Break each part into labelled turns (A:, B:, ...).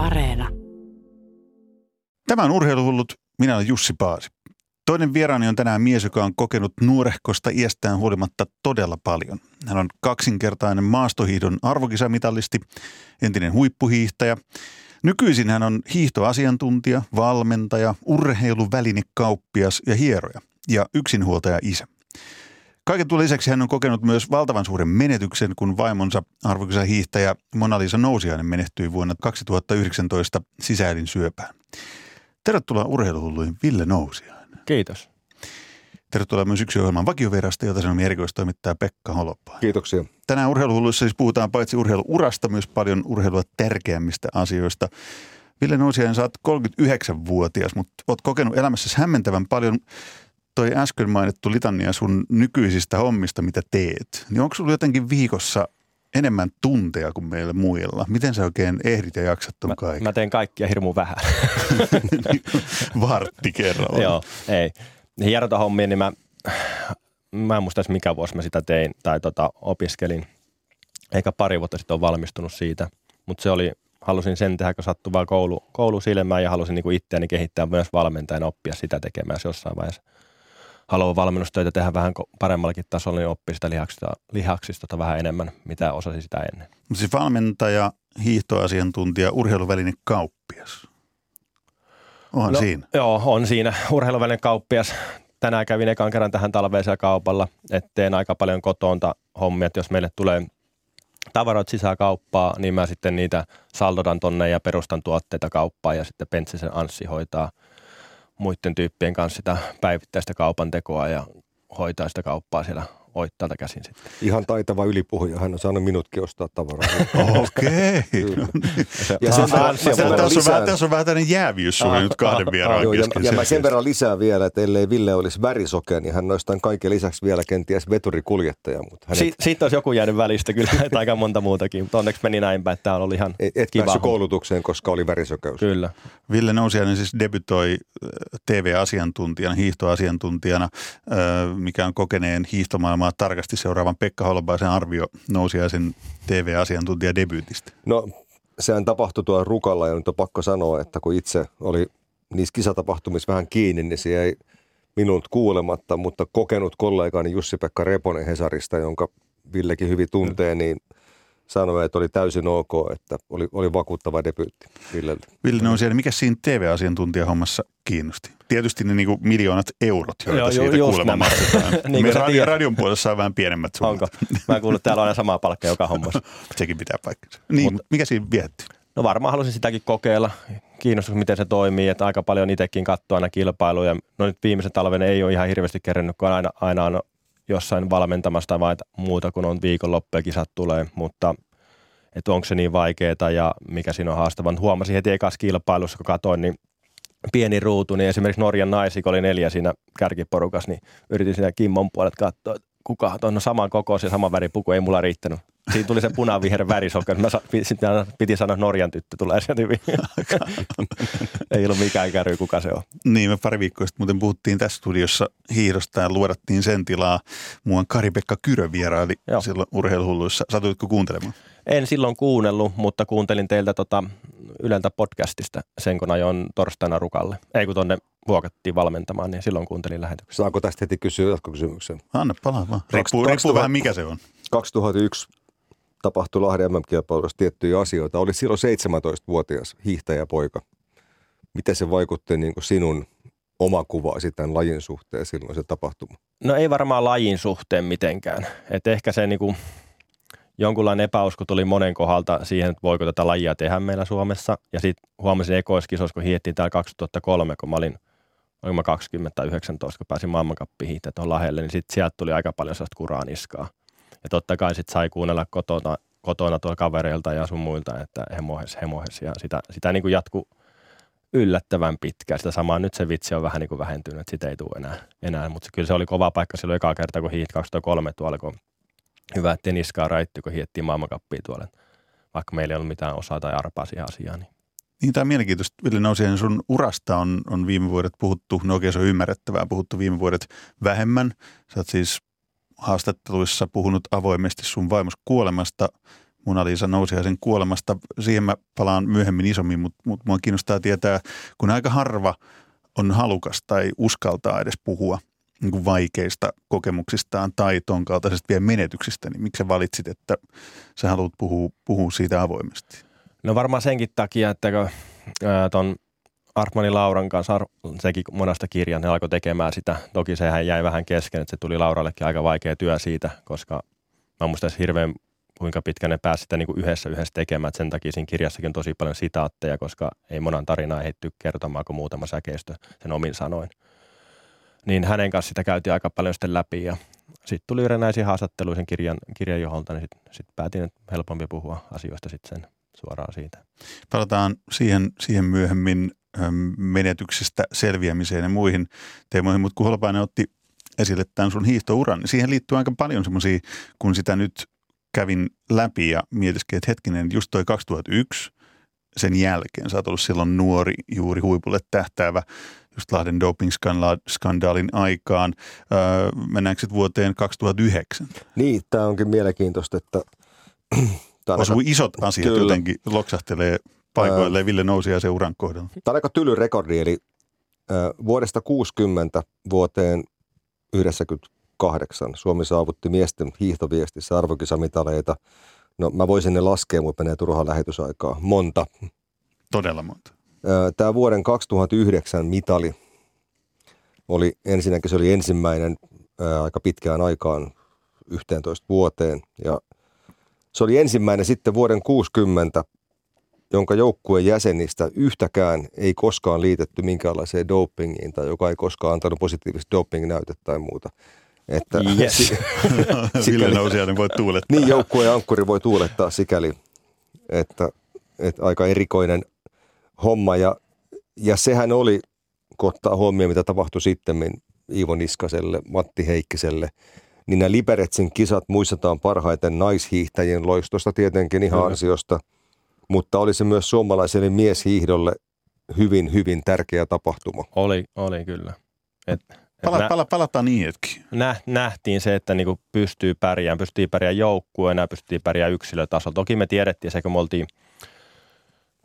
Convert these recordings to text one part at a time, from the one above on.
A: Areena.
B: Tämä on Urheiluhullut. Minä olen Jussi Paasi. Toinen vieraani on tänään mies, joka on kokenut nuorehkosta iästään huolimatta todella paljon. Hän on kaksinkertainen maastohiihdon arvokisamitalisti, entinen huippuhiihtäjä. Nykyisin hän on hiihtoasiantuntija, valmentaja, urheiluvälinekauppias ja hieroja ja yksinhuoltaja isä. Kaiken tuon lisäksi hän on kokenut myös valtavan suuren menetyksen, kun vaimonsa arvokisa hiihtäjä Mona-Lisa Nousiainen menehtyi vuonna 2019 syöpään. Tervetuloa urheiluhulluihin Ville Nousiainen.
C: Kiitos.
B: Tervetuloa myös yksi ohjelman vakioverasta, jota sen erikoistoimittaja Pekka Holopaa.
D: Kiitoksia.
B: Tänään urheiluhulluissa siis puhutaan paitsi urheiluurasta, myös paljon urheilua tärkeämmistä asioista. Ville Nousiainen, sä oot 39-vuotias, mutta oot kokenut elämässä hämmentävän paljon toi äsken mainittu litania sun nykyisistä hommista, mitä teet, niin onko sulla jotenkin viikossa enemmän tunteja kuin meillä muilla? Miten sä oikein ehdit ja jaksat ton kaiken?
C: Mä teen kaikkia hirmu vähän.
B: Vartti kerralla.
C: Joo, ei. Hierota hommia, niin mä, mä en muista mikä vuosi mä sitä tein tai tota, opiskelin. Eikä pari vuotta sitten on valmistunut siitä, mutta se oli, halusin sen tehdä, kun sattui vaan koulu, koulu silmään ja halusin niinku itseäni kehittää myös valmentajana oppia sitä tekemään jossain vaiheessa – haluaa valmennustöitä tehdä vähän paremmallakin tasolla, niin oppii sitä lihaksista, lihaksista tota vähän enemmän, mitä osasi sitä ennen.
B: Siis valmentaja, hiihtoasiantuntija, urheiluvälinen kauppias. Onhan no, siinä.
C: Joo, on siinä. Urheiluvälinen kauppias. Tänään kävin ekan kerran tähän talveisella kaupalla, että teen aika paljon kotoonta hommia, että jos meille tulee tavaroit sisään kauppaa, niin mä sitten niitä saldodan tonne ja perustan tuotteita kauppaan ja sitten Pentsisen Anssi hoitaa – muiden tyyppien kanssa sitä päivittäistä kaupan tekoa ja hoitaa sitä kauppaa siellä oittaalta käsin sitten.
D: Ihan taitava ylipuhuja. Hän on saanut minutkin ostaa tavaraa.
B: Okei. tässä, on vähän, tässä on vähän tämmöinen jääviys sulle nyt kahden vieraan
D: Joo, ja, ja mä sen verran lisää vielä, että ellei Ville olisi värisoke, niin hän noistaan kaiken lisäksi vielä kenties veturikuljettaja. Mutta hänet...
C: si- siitä olisi joku jäänyt välistä kyllä, että aika monta muutakin, mutta onneksi meni näin päin, että tämä oli ihan
D: Et, et kiva. koulutukseen, koska oli värisokeus.
C: Kyllä.
B: Ville Nousiainen siis debytoi TV-asiantuntijana, hiihtoasiantuntijana, mikä on kokeneen hiihtomaailman nimenomaan tarkasti seuraavan Pekka Holobaisen arvio nousiaisen TV-asiantuntija debyytistä?
D: No sehän tapahtui tuolla Rukalla ja nyt on pakko sanoa, että kun itse oli niissä kisatapahtumissa vähän kiinni, niin se ei minut kuulematta, mutta kokenut kollegani Jussi-Pekka Reponen Hesarista, jonka Villekin hyvin tuntee, niin – sanoi, että oli täysin ok, että oli, oli vakuuttava debyytti Villeltä.
B: Ville Nousiainen, mikä siinä TV-asiantuntijahommassa kiinnosti? Tietysti ne niinku miljoonat eurot, joita Joo, siitä kuulemma maksetaan. niin Me radio, radion puolessa on vähän pienemmät summat.
C: Onko? Mä kuullut, että täällä on aina sama palkka joka hommassa.
B: Sekin pitää paikkansa. Niin, Mut, mikä siinä vietti?
C: No varmaan halusin sitäkin kokeilla. Kiinnostus, miten se toimii, että aika paljon itsekin katsoa aina kilpailuja. No nyt viimeisen talven ei ole ihan hirveästi kerännyt, kun aina, aina on jossain valmentamasta vai muuta, kun on viikonloppu ja kisat tulee, mutta että onko se niin vaikeaa ja mikä siinä on haastavaa. Huomasin heti ekassa kilpailussa, kun katsoin, niin pieni ruutu, niin esimerkiksi Norjan naisi, oli neljä siinä kärkiporukassa, niin yritin siinä Kimmon puolet katsoa, että kuka on no saman ja saman väripuku, ei mulla riittänyt. Siinä tuli se punavihreä värisokka. Mä sitten piti sanoa, että Norjan tyttö tulee sieltä hyvin. Ei ollut mikään käry, kuka se on.
B: Niin, me pari viikkoa sitten muuten puhuttiin tässä studiossa hiirosta ja luodattiin sen tilaa. Muuan Kari-Pekka Kyrö vieraili Joo. silloin urheiluhulluissa. Satuitko kuuntelemaan?
C: En silloin kuunnellut, mutta kuuntelin teiltä tota Yleltä podcastista sen, kun ajoin torstaina Rukalle. Ei kun tuonne vuokattiin valmentamaan, niin silloin kuuntelin lähetyksen.
D: Saanko tästä heti kysyä jatkokysymyksen?
B: Anna palaa vaan. Riippuu, riippuu vähän mikä se on.
D: 2001 tapahtui Lahden MM-kilpailussa tiettyjä asioita. Oli silloin 17-vuotias hiihtäjäpoika. Miten se vaikutti niin kuin sinun oma kuvaasi tämän lajin suhteen silloin se tapahtuma?
C: No ei varmaan lajin suhteen mitenkään. Et ehkä se niin kuin, jonkunlainen epäusko tuli monen kohdalta siihen, että voiko tätä lajia tehdä meillä Suomessa. Ja sitten huomasin ekoiskisoissa, kun hiettiin täällä 2003, kun mä olin olin mä 20 tai 19, kun pääsin maailmankappiin hiihtämään tuohon Lahelle, niin sitten sieltä tuli aika paljon sellaista kuraa niskaa. Ja totta kai sitten sai kuunnella kotona, kotona tuolla kavereilta ja sun muilta, että hemohes, hemohes. Ja sitä, sitä niin kuin jatku yllättävän pitkään. Sitä samaa nyt se vitsi on vähän niin kuin vähentynyt, että sitä ei tule enää. enää. Mutta kyllä se oli kova paikka silloin eka kerta, kun hiit 2003 tuolla, kun hyvä, että niskaa raittu, kun hiettiin maailmankappia tuolla. Vaikka meillä ei ollut mitään osaa tai arpaa siihen asiaan. Niin.
B: Niin, tämä on mielenkiintoista. Ville Nousien sun urasta on, on viime vuodet puhuttu, no oikein se on ymmärrettävää, puhuttu viime vuodet vähemmän. Sä oot siis haastatteluissa puhunut avoimesti sun vaimos kuolemasta. Mona Lisa sen kuolemasta. Siihen mä palaan myöhemmin isommin, mutta mut mua kiinnostaa tietää, kun aika harva on halukas tai uskaltaa edes puhua niin kuin vaikeista kokemuksistaan tai ton kaltaisesta vielä menetyksistä, niin miksi sä valitsit, että sä haluat puhua, puhua siitä avoimesti?
C: No varmaan senkin takia, että kun ton Artmanin Lauran kanssa, sekin monesta kirjan, ne alkoi tekemään sitä. Toki sehän jäi vähän kesken, että se tuli Laurallekin aika vaikea työ siitä, koska mä muistan hirveän kuinka pitkä ne pääsi sitä niin kuin yhdessä yhdessä tekemään. Et sen takia siinä kirjassakin on tosi paljon sitaatteja, koska ei monan tarinaa ehditty kertomaan kuin muutama säkeistö sen omin sanoin. Niin hänen kanssa sitä käytiin aika paljon sitten läpi ja sitten tuli erinäisiä haastatteluja sen kirjan, kirjan joholta, niin sitten sit päätin, että helpompi puhua asioista sitten sen suoraan siitä.
B: Palataan siihen, siihen myöhemmin menetyksistä selviämiseen ja muihin teemoihin, mutta kun Holpainen otti esille tämän sun hiihtouran, niin siihen liittyy aika paljon semmoisia, kun sitä nyt kävin läpi ja mietiskin, että hetkinen, just toi 2001 sen jälkeen, sä oot ollut silloin nuori, juuri huipulle tähtäävä, just Lahden doping-skandaalin aikaan. Öö, mennäänkö sitten vuoteen 2009?
D: Niin, tämä onkin mielenkiintoista, että...
B: Osuu isot asiat kyllä. jotenkin loksahtelee paikoilleen Ville nousi ja se uran kohdalla.
D: Tämä on aika tyly rekordi, eli vuodesta 60 vuoteen 98 Suomi saavutti miesten hiihtoviestissä arvokisamitaleita. No mä voisin ne laskea, mutta menee turhaan lähetysaikaa. Monta.
B: Todella monta.
D: Tämä vuoden 2009 mitali oli ensinnäkin se oli ensimmäinen ää, aika pitkään aikaan 11 vuoteen ja se oli ensimmäinen sitten vuoden 60 jonka joukkueen jäsenistä yhtäkään ei koskaan liitetty minkäänlaiseen dopingiin tai joka ei koskaan antanut positiivista doping-näytettä tai muuta.
C: Että yes.
B: Ville Nousiainen voi tuulettaa.
D: Niin, joukkueen ankkuri voi tuulettaa sikäli, että, että aika erikoinen homma. Ja, ja sehän oli, kun ottaa huomioon, mitä tapahtui sitten Iivo Niskaselle, Matti Heikkiselle, niin nämä Liberetsin kisat muistetaan parhaiten naishiihtäjien loistosta tietenkin ihan mm. ansiosta – mutta oli se myös suomalaiselle mieshiihdolle hyvin, hyvin tärkeä tapahtuma.
C: Oli, oli kyllä. Et,
B: pala, nä- pala, palataan niin hetki.
C: Nä, nähtiin se, että niinku pystyy pärjäämään, pystyy pärjäämään joukkueena ja pystyy pärjäämään yksilötasolla. Toki me tiedettiin se, kun me oltiin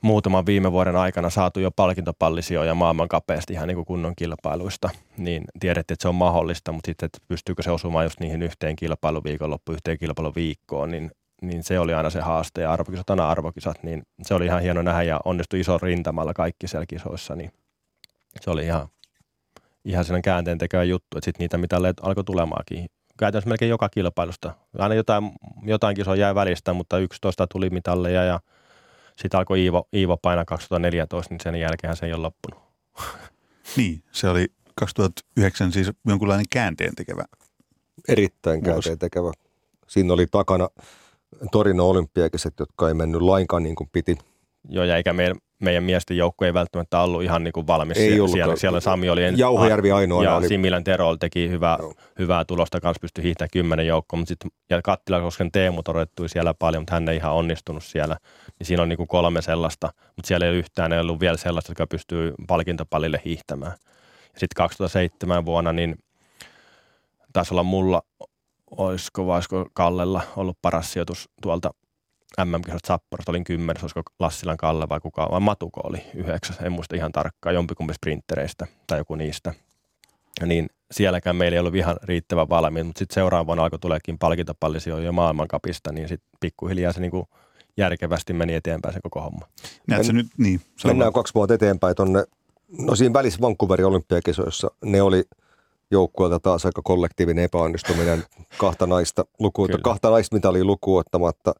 C: muutaman viime vuoden aikana saatu jo palkintopallisijoja maailman kapeasti ihan niin kuin kunnon kilpailuista, niin tiedettiin, että se on mahdollista, mutta sitten, että pystyykö se osumaan just niihin yhteen kilpailuviikonloppu, yhteen kilpailuviikkoon, niin niin se oli aina se haaste ja arvokisat aina arvokisat, niin se oli ihan hieno nähdä ja onnistui iso rintamalla kaikki siellä kisoissa, niin se oli ihan, ihan sellainen käänteen tekevä juttu, että sitten niitä mitä alkoi tulemaakin. Käytännössä melkein joka kilpailusta. Aina jotain, jotain kisoa jäi välistä, mutta 11 tuli mitalleja ja sitten alkoi Iivo, Iivo painaa 2014, niin sen jälkeen se ei ole loppunut.
B: Niin, se oli 2009 siis jonkunlainen käänteen tekevä.
D: Erittäin käänteen tekevä. Siinä oli takana Torino olympiakisat, jotka ei mennyt lainkaan niin kuin piti.
C: Joo, ja eikä meidän, meidän miesten joukko ei välttämättä ollut ihan niin kuin valmis.
D: Ei ollut.
C: Siellä, siellä Sami oli... En,
D: Jauhojärvi ainoa.
C: Ja
D: oli.
C: Similän Tero teki hyvää, hyvää tulosta, kanssa pystyi hiihtämään kymmenen joukkoa, mutta sitten ja Kattilakosken Teemu todettui siellä paljon, mutta hän ei ihan onnistunut siellä. Niin siinä on niin kuin kolme sellaista, mutta siellä ei yhtään ei ollut vielä sellaista, joka pystyy palkintopallille hiihtämään. Ja sitten 2007 vuonna, niin taisi olla mulla olisiko, vai olisiko Kallella ollut paras sijoitus tuolta MM-kisat Sapporosta, olin kymmenes, olisiko Lassilan Kalle vai kuka, vai Matuko oli yhdeksäs, en muista ihan tarkkaan, jompikumpi sprintereistä tai joku niistä. Niin sielläkään meillä ei ollut ihan riittävän valmiin, mutta sitten seuraavan vuonna alkoi tuleekin palkintopallisijoja maailmankapista, niin sitten pikkuhiljaa se niinku järkevästi meni eteenpäin se koko homma.
B: Näet Men, nyt, niin.
D: Mennään kaksi vuotta eteenpäin tuonne, no siinä välissä Vancouverin olympiakisoissa, ne oli – joukkueelta taas aika kollektiivinen epäonnistuminen kahta naista, luku, kahta naista mitä oli luku ottamatta.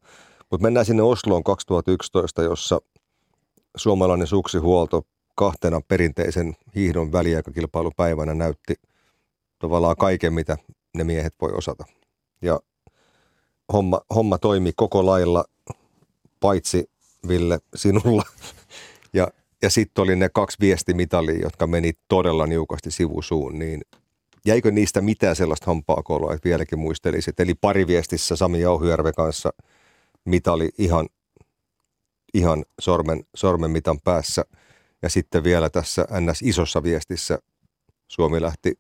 D: Mutta mennään sinne Osloon 2011, jossa suomalainen suksihuolto kahtena perinteisen hiihdon väliaikakilpailupäivänä näytti tavallaan kaiken, mitä ne miehet voi osata. Ja homma, homma toimi koko lailla, paitsi Ville sinulla. Ja, ja sitten oli ne kaksi viestimitalia, jotka meni todella niukasti sivusuun, niin jäikö niistä mitään sellaista hampaakoloa, että vieläkin muistelisit? Eli pariviestissä Sami Jauhujärven kanssa mitali ihan, ihan sormen, sormen mitan päässä. Ja sitten vielä tässä NS-isossa viestissä Suomi lähti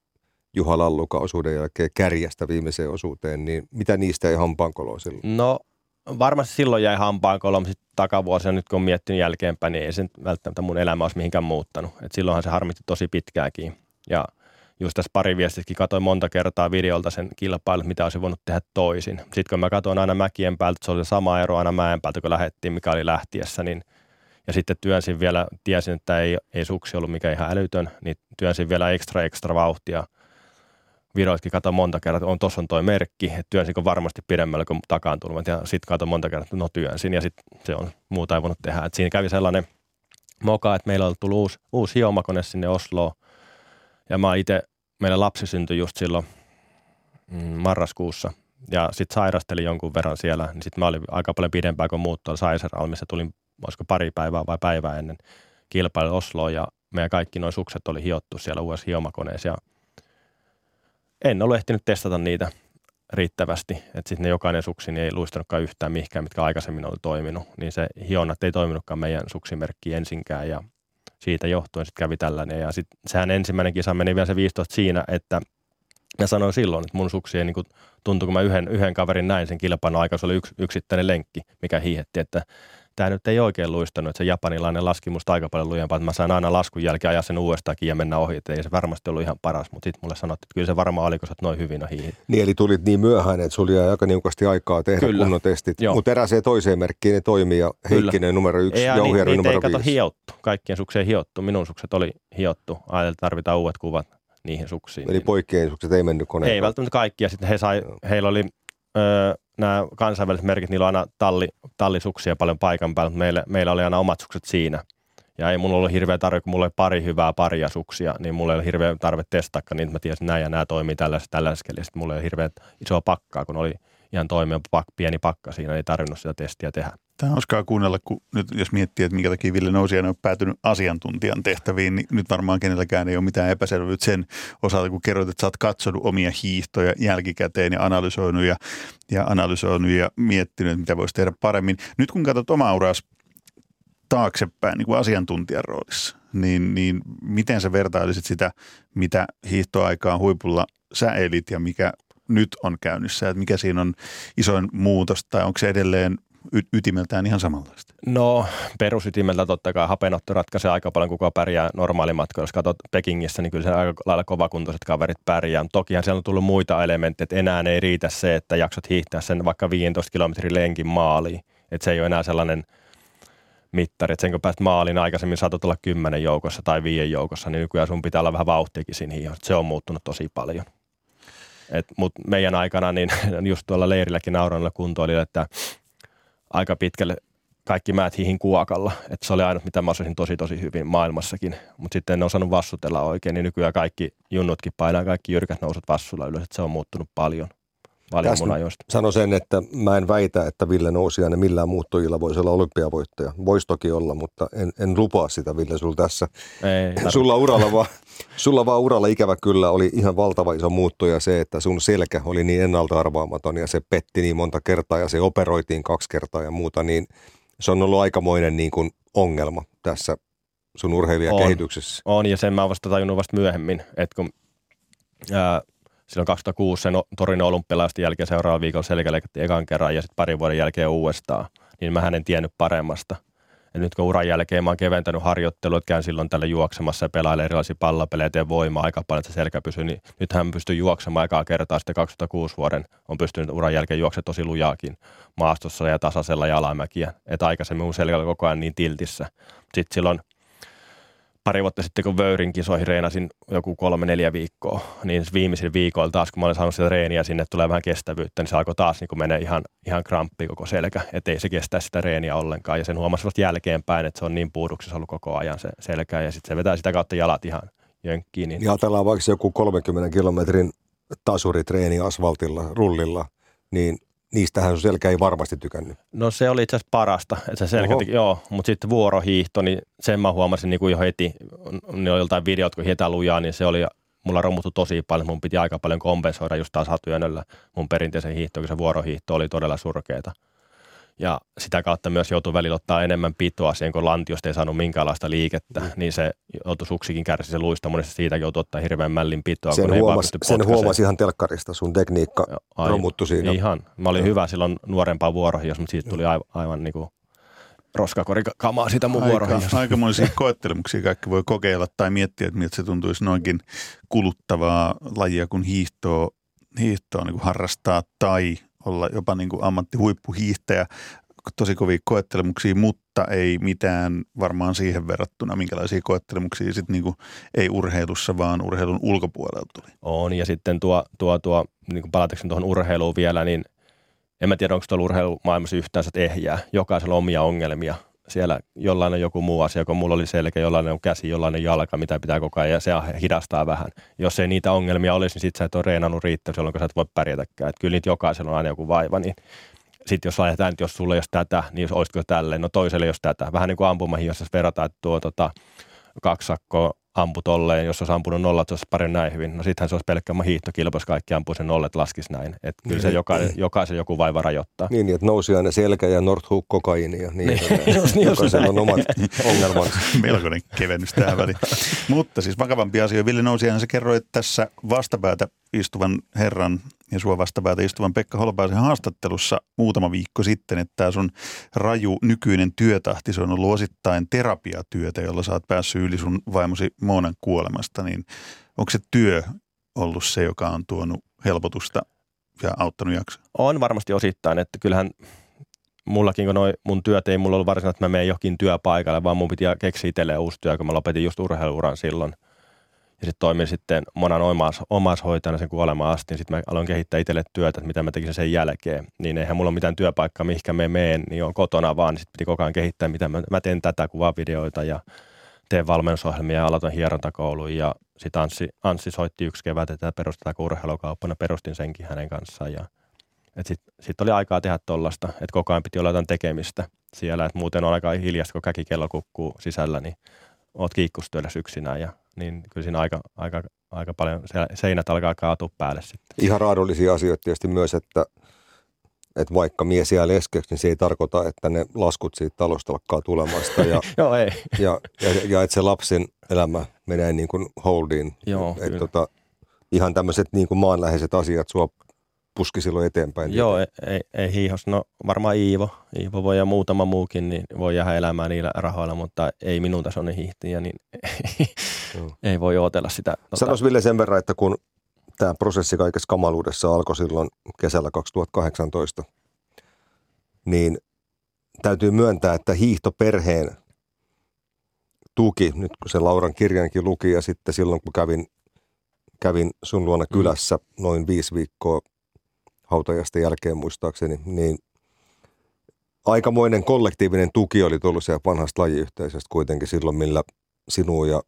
D: Juha Lalluka osuuden jälkeen kärjästä viimeiseen osuuteen, niin mitä niistä ei hampaankoloa silloin?
C: No varmasti silloin jäi hampaan kolo, mutta sitten takavuosina nyt kun on miettinyt jälkeenpäin, niin ei se välttämättä mun elämä olisi mihinkään muuttanut. Et silloinhan se harmitti tosi pitkääkin. Ja just tässä pari viestitkin katsoin monta kertaa videolta sen kilpailun, mitä olisi voinut tehdä toisin. Sitten kun mä katsoin aina mäkien päältä, se oli sama ero aina mäen päältä, kun lähdettiin, mikä oli lähtiessä, niin ja sitten työnsin vielä, tiesin, että ei, ei suksi ollut mikä ihan älytön, niin työnsin vielä ekstra ekstra vauhtia. Viroitkin kato monta kertaa, että on tuossa on toi merkki, että työnsinkö varmasti pidemmällä kuin takaan tulevat. Ja sitten kato monta kertaa, että no työnsin ja sitten se on, muuta ei voinut tehdä. Et siinä kävi sellainen moka, että meillä oli tullut uusi, uusi hiomakone sinne Osloon. Ja mä itse, meillä lapsi syntyi just silloin mm, marraskuussa. Ja sitten sairastelin jonkun verran siellä, niin sitten mä olin aika paljon pidempään kuin muut tuolla Saiseralmissa. Tulin olisiko pari päivää vai päivää ennen kilpailu Osloa ja meidän kaikki nuo sukset oli hiottu siellä uudessa hiomakoneessa ja en ollut ehtinyt testata niitä riittävästi, että sitten ne jokainen suksi niin ei luistanutkaan yhtään mihinkään, mitkä aikaisemmin oli toiminut, niin se hionnat ei toiminutkaan meidän suksimerkki ensinkään ja siitä johtuen sitten kävi tällainen. Ja sitten sehän ensimmäinen kisa meni vielä se 15 siinä, että mä sanoin silloin, että mun suksi ei niin kuin, tuntui, kun mä yhden, yhden kaverin näin sen kilpailun aikaa, se oli yks, yksittäinen lenkki, mikä hiihetti, että tämä nyt ei oikein luistanut, että se japanilainen laski musta aika paljon lujempaa, että mä sain aina laskun jälkeen ajaa sen uudestaankin ja mennä ohi, että ei se varmasti ollut ihan paras, mutta sitten mulle sanottiin, että kyllä se varmaan oli, kun sä noin hyvin ohi.
D: Niin, eli tulit niin myöhään, että sulla jäi aika niukasti aikaa tehdä kyllä. kunnon testit, mutta eräseen toiseen merkkiin ne toimii ja Heikkinen numero yksi, ja
C: niin,
D: numero
C: ei kato hiottu, kaikkien sukseen hiottu, minun sukset oli hiottu, ajateltiin, että tarvitaan uudet kuvat niihin suksiin.
D: Eli poikkeen sukset ei mennyt koneen.
C: Ei välttämättä kaikki, ja sitten he sai, heillä oli öö, nämä kansainväliset merkit, niillä on aina talli, tallisuksia paljon paikan päällä, mutta meillä, meillä oli aina omat sukset siinä. Ja ei mulla ollut hirveä tarve, kun mulla oli pari hyvää paria suksia, niin mulla ei ollut hirveä tarve testata, niin mä tiesin, että nämä ja nämä toimii tällaisessa tällaisella. Sitten mulla ei ole hirveä isoa pakkaa, kun oli ihan toimiva pak, pieni pakka siinä, ei tarvinnut sitä testiä tehdä.
B: Tämä hauskaa kuunnella, kun nyt jos miettii, että minkä takia Ville Nousi on päätynyt asiantuntijan tehtäviin, niin nyt varmaan kenelläkään ei ole mitään epäselvyyttä sen osalta, kun kerroit, että sä oot katsonut omia hiihtoja jälkikäteen ja analysoinut ja, ja analysoinut ja miettinyt, että mitä voisi tehdä paremmin. Nyt kun katsot omaa uras taaksepäin niin kuin asiantuntijan roolissa, niin, niin miten sä vertailisit sitä, mitä hiihtoaikaan huipulla sä elit ja mikä nyt on käynnissä, että mikä siinä on isoin muutos tai onko se edelleen y- ytimeltään ihan samanlaista?
C: No perusytimeltä totta kai hapenotto ratkaisee aika paljon, kuka pärjää normaalimatka. Jos katsot Pekingissä, niin kyllä se aika lailla kovakuntoiset kaverit pärjää. Tokihan siellä on tullut muita elementtejä, että enää ei riitä se, että jaksat hiihtää sen vaikka 15 kilometrin lenkin maaliin. Että se ei ole enää sellainen mittari, että sen kun pääst maaliin aikaisemmin saatot olla kymmenen joukossa tai viien joukossa, niin nykyään sun pitää olla vähän vauhtiakin siinä hiihossa. Se on muuttunut tosi paljon. Mutta meidän aikana, niin just tuolla leirilläkin nauroilla kuntoili, että aika pitkälle kaikki määt hiihin kuokalla. Että se oli ainut, mitä mä osasin tosi tosi hyvin maailmassakin. Mutta sitten en osannut vassutella oikein, niin nykyään kaikki junnutkin painaa kaikki jyrkät nousut vassulla ylös. Että se on muuttunut paljon paljon mun ajoista.
D: Sano sen, että mä en väitä, että Ville Nousiainen millään muuttojilla voisi olla olympiavoittaja. Voisi toki olla, mutta en, en lupaa sitä Ville sulla tässä. Ei, sulla uralla vaan, sulla vaan uralla ikävä kyllä oli ihan valtava iso muutto se, että sun selkä oli niin ennalta arvaamaton ja se petti niin monta kertaa ja se operoitiin kaksi kertaa ja muuta, niin se on ollut aikamoinen niin kuin ongelma tässä sun urheilijakehityksessä.
C: On, on, ja sen mä vasta tajunnut vasta myöhemmin, että kun ää, silloin 2006 sen Torino olympialaisten jälkeen seuraavalla viikolla selkäleikattiin ekan kerran ja sitten parin vuoden jälkeen uudestaan, niin mä en tiennyt paremmasta. Ja nyt kun uran jälkeen mä oon keventänyt harjoittelua, että käyn silloin tällä juoksemassa ja pelailen erilaisia pallopelejä, teen voimaa aika paljon, että se selkä pysyy, niin nyt hän pystyy juoksemaan ekaa kertaa sitten 2006 vuoden. On pystynyt uran jälkeen juoksemaan tosi lujaakin maastossa ja tasaisella ja alamäkiä. Että aikaisemmin mun selkä oli koko ajan niin tiltissä. Sitten silloin – pari vuotta sitten, kun Vöyrin kisoihin reenasin joku kolme, neljä viikkoa, niin viimeisillä viikoilla taas, kun mä olin saanut sitä reeniä sinne, tulee vähän kestävyyttä, niin se alkoi taas niin menee ihan, ihan kramppi koko selkä, että ei se kestä sitä reeniä ollenkaan. Ja sen huomasi vasta jälkeenpäin, että se on niin puuduksessa ollut koko ajan se selkä, ja sitten se vetää sitä kautta jalat ihan jönkkiin. Niin...
D: Ja ajatellaan vaikka joku 30 kilometrin tasuritreeni asfaltilla, rullilla, niin niistähän sun selkä ei varmasti tykännyt.
C: No se oli itse asiassa parasta, että se selkä teki, joo, mutta sitten vuorohiihto, niin sen mä huomasin niin kuin jo heti, ne oli jotain videot, kun hietää lujaa, niin se oli mulla romuttu tosi paljon, mun piti aika paljon kompensoida just taas hatujönöllä mun perinteisen hiihto, kun se vuorohiihto oli todella surkeeta. Ja sitä kautta myös joutui välillä ottaa enemmän pitoa siihen, kun lantiosta ei saanut minkäänlaista liikettä, mm. niin se joutui suksikin kärsi se luista, monesti siitä joutui ottaa hirveän mällin pitoa.
D: Sen, kun huomasi, sen huomasi ihan telkkarista, sun tekniikka aivan, romuttu siinä.
C: Ihan, mä olin ja. hyvä silloin nuorempaan vuoroihin, jos siitä tuli aivan, aivan niin kuin roskakorikamaa sitä mun vuoroihin.
B: Aika, aikamoisia koettelemuksia kaikki voi kokeilla tai miettiä, että miltä se tuntuisi noinkin kuluttavaa lajia kuin hiihtoa, hiihtoa niin kuin harrastaa tai olla jopa niin kuin ammattihuippuhiihtäjä. Tosi kovia koettelemuksia, mutta ei mitään varmaan siihen verrattuna, minkälaisia koettelemuksia sitten niin kuin ei urheilussa, vaan urheilun ulkopuolelta tuli.
C: On, ja sitten tuo, tuo, tuo niin palatakseni tuohon urheiluun vielä, niin en mä tiedä, onko tuolla urheilumaailmassa yhtään ehjää. Jokaisella on omia ongelmia. Siellä jollain on joku muu asia, kun mulla oli selkeä, jollain on käsi, jollain on jalka, mitä pitää koko ajan, ja se hidastaa vähän. Jos ei niitä ongelmia olisi, niin sit sä et ole reenannut riittävästi, jolloin sä et voi pärjätäkään. Et kyllä niitä jokaisella on aina joku vaiva, niin sitten jos ajatellaan, että jos sulle ole tätä, niin olisiko tälleen, no toiselle jos tätä. Vähän niin kuin ampumahin, jos verrataan, että tuo tota, kaksi sakkoa ampu tolleen, jos olisi ampunut nollat, se olisi pari näin hyvin. No sittenhän se olisi pelkkä hiihtokilpa, jos kaikki ampuu sen nollet, laskisi näin. Että kyllä se niin. joka, jokaisen joku vaiva rajoittaa.
D: Niin, että nousi aina selkä ja Nordhook kokaini ja niin, niin Jokaisella on omat ongelmansa.
B: Melkoinen kevennys tähän väliin. Mutta siis vakavampi asia. Ville Nousiainen, se kerroi tässä vastapäätä istuvan herran ja sua vastapäätä istuvan Pekka Holpaisen haastattelussa muutama viikko sitten, että tämä sun raju nykyinen työtahti, se on ollut osittain terapiatyötä, jolla sä oot päässyt yli sun vaimosi Moonan kuolemasta, niin onko se työ ollut se, joka on tuonut helpotusta ja auttanut jaksaa?
C: On varmasti osittain, että kyllähän mullakin, kun noi mun työt ei mulla ollut varsinaisesti, että mä menen johonkin työpaikalle, vaan mun piti keksiä itselleen uusi työ, kun mä lopetin just urheiluuran silloin – ja sitten toimin sitten monan omais, omaishoitajana sen kuolemaan asti. Niin sitten mä aloin kehittää itselle työtä, että mitä mä tekisin sen jälkeen. Niin eihän mulla ole mitään työpaikkaa, mihinkä me meen, niin on kotona vaan. Niin sitten piti koko ajan kehittää, mitä mä, mä teen tätä kuvavideoita ja teen valmennusohjelmia ja aloitan hierontakoulun. Ja sitten Anssi, Anssi soitti yksi kevät, että perustetaan urheilukauppana. Perustin senkin hänen kanssaan. Ja sitten sit oli aikaa tehdä tollasta, että koko ajan piti olla jotain tekemistä siellä, että muuten on aika hiljasta, kun käki kello kukkuu sisällä, niin oot kiikkustyöllä yksinään ja niin kyllä siinä aika, aika, aika paljon seinät alkaa kaatua päälle sitten.
D: Ihan raadollisia asioita tietysti myös, että, että vaikka mies jää leskeksi, niin se ei tarkoita, että ne laskut siitä talosta lakkaa tulemasta. Ja,
C: Joo, ei.
D: Ja, ja, ja että se lapsen elämä menee niin kuin holdiin.
C: Joo,
D: että tota, ihan tämmöiset niin kuin maanläheiset asiat sua puski silloin eteenpäin.
C: Joo, ei, ei, ei hiihos. No varmaan Iivo. Iivo voi ja muutama muukin niin voi jäädä elämään niillä rahoilla, mutta ei minun tasoinen hiihtiä, niin ei, ei voi odotella sitä.
D: Tota... Sanois Ville sen verran, että kun tämä prosessi kaikessa kamaluudessa alkoi silloin kesällä 2018, niin täytyy myöntää, että hiihtoperheen tuki, nyt kun se Lauran kirjankin luki ja sitten silloin kun kävin, kävin sun luona mm. kylässä noin viisi viikkoa hautajasta jälkeen muistaakseni, niin aikamoinen kollektiivinen tuki oli tullut siellä vanhasta lajiyhteisöstä kuitenkin silloin, millä sinua ja